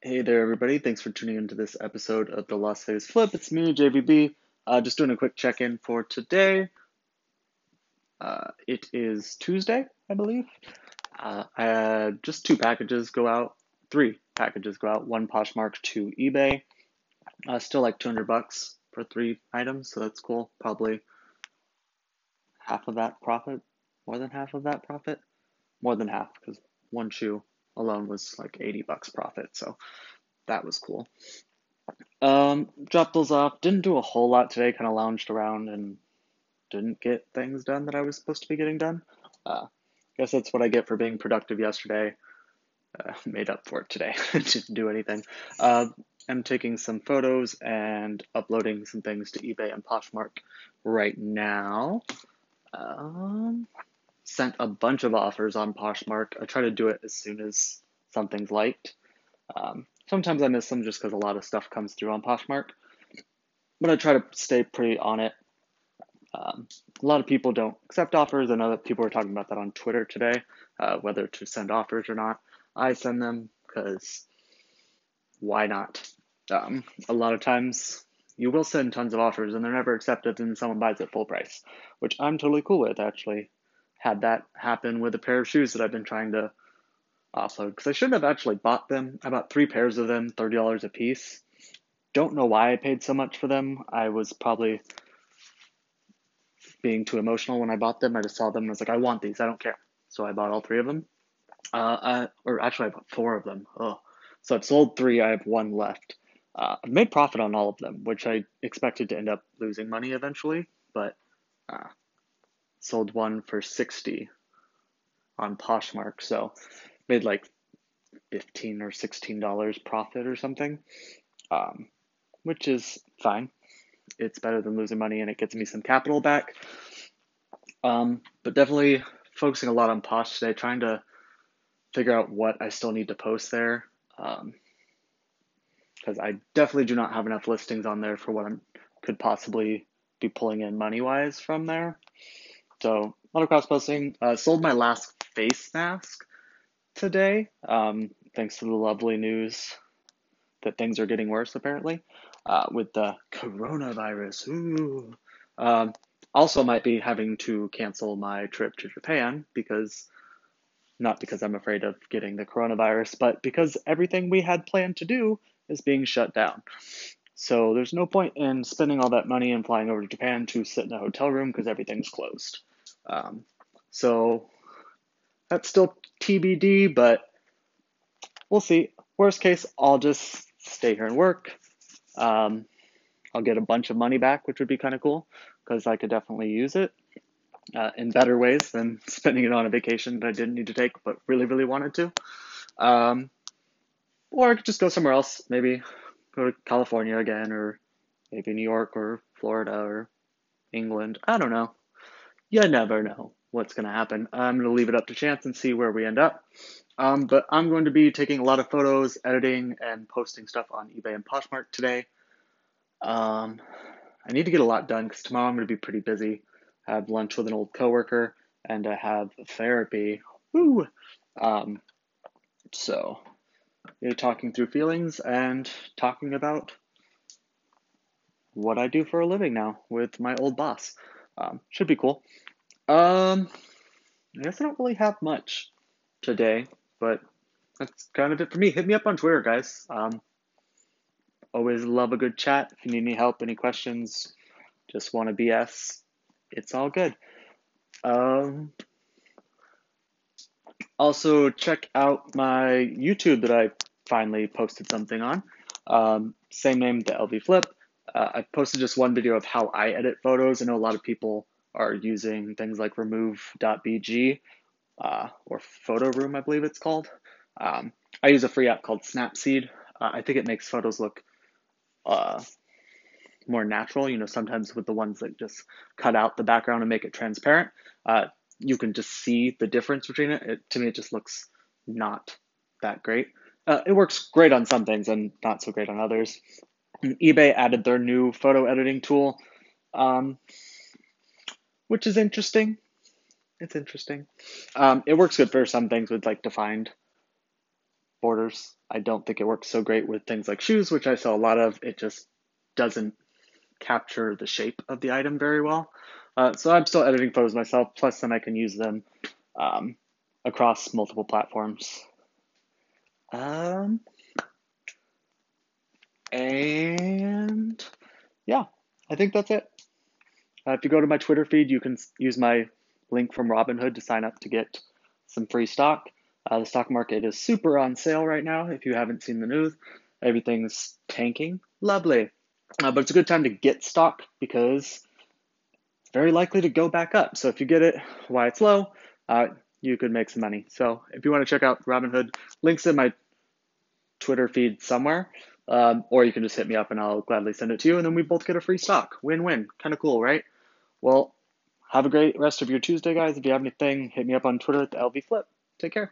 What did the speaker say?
Hey there, everybody. Thanks for tuning into this episode of the Las Vegas Flip. It's me, JVB. Uh, just doing a quick check in for today. Uh, it is Tuesday, I believe. Uh, I just two packages go out, three packages go out, one Poshmark, two eBay. Still like 200 bucks for three items, so that's cool. Probably half of that profit, more than half of that profit, more than half, because one shoe alone was like 80 bucks profit, so that was cool. Um, dropped those off. Didn't do a whole lot today. Kind of lounged around and didn't get things done that I was supposed to be getting done. Uh, guess that's what I get for being productive yesterday. Uh, made up for it today. Didn't do anything. Uh, I'm taking some photos and uploading some things to eBay and Poshmark right now. Um, sent a bunch of offers on Poshmark. I try to do it as soon as something's liked. Um, sometimes I miss them just because a lot of stuff comes through on Poshmark, but I try to stay pretty on it. Um, a lot of people don't accept offers. I know that people are talking about that on Twitter today, uh, whether to send offers or not. I send them because why not? Um, a lot of times you will send tons of offers and they're never accepted and someone buys at full price, which I'm totally cool with actually. Had that happen with a pair of shoes that I've been trying to offload because I shouldn't have actually bought them. I bought three pairs of them, $30 a piece. Don't know why I paid so much for them. I was probably being too emotional when I bought them. I just saw them and I was like, I want these. I don't care. So I bought all three of them. Uh, or actually, I bought four of them. Oh, so I've sold three. I have one left. Uh, I've made profit on all of them, which I expected to end up losing money eventually, but sold one for 60 on Poshmark. So made like 15 or 16 dollars profit or something, um, which is fine. It's better than losing money and it gets me some capital back. Um, but definitely focusing a lot on Posh today, trying to figure out what I still need to post there. Um, because I definitely do not have enough listings on there for what I could possibly be pulling in money wise from there. So a lot of cross posting. Uh, sold my last face mask today, um, thanks to the lovely news that things are getting worse apparently uh, with the coronavirus. Ooh. Um, also, might be having to cancel my trip to Japan because not because I'm afraid of getting the coronavirus, but because everything we had planned to do is being shut down. So there's no point in spending all that money and flying over to Japan to sit in a hotel room because everything's closed. Um, so that's still TBD, but we'll see. Worst case, I'll just stay here and work. Um, I'll get a bunch of money back, which would be kind of cool because I could definitely use it uh, in better ways than spending it on a vacation that I didn't need to take but really, really wanted to. Um, or I could just go somewhere else, maybe go to California again, or maybe New York or Florida or England. I don't know. You never know what's going to happen. I'm going to leave it up to chance and see where we end up. Um, but I'm going to be taking a lot of photos, editing, and posting stuff on eBay and Poshmark today. Um, I need to get a lot done because tomorrow I'm going to be pretty busy. I have lunch with an old coworker and I have therapy. Woo! Um, so you know, talking through feelings and talking about what I do for a living now with my old boss. Um, should be cool. Um, I guess I don't really have much today, but that's kind of it for me. Hit me up on Twitter, guys. Um, always love a good chat. If you need any help, any questions, just want to BS, it's all good. Um, also, check out my YouTube that I finally posted something on. Um, same name, the LV Flip. Uh, I posted just one video of how I edit photos. I know a lot of people are using things like remove.bg uh, or Photo Room, I believe it's called. Um, I use a free app called Snapseed. Uh, I think it makes photos look uh, more natural. You know, sometimes with the ones that just cut out the background and make it transparent, uh, you can just see the difference between it. it. To me, it just looks not that great. Uh, it works great on some things and not so great on others. EBay added their new photo editing tool, um, which is interesting. It's interesting. Um, it works good for some things with like defined borders. I don't think it works so great with things like shoes, which I sell a lot of. It just doesn't capture the shape of the item very well. Uh, so I'm still editing photos myself, plus then I can use them um, across multiple platforms. Um, and yeah, I think that's it. Uh, if you go to my Twitter feed, you can use my link from Robinhood to sign up to get some free stock. Uh, the stock market is super on sale right now. If you haven't seen the news, everything's tanking. Lovely. Uh, but it's a good time to get stock because it's very likely to go back up. So if you get it while it's low, uh, you could make some money. So if you want to check out Robinhood, links in my Twitter feed somewhere, um, or you can just hit me up and I'll gladly send it to you, and then we both get a free stock. Win win. Kind of cool, right? Well, have a great rest of your Tuesday, guys. If you have anything, hit me up on Twitter at the LV Flip. Take care.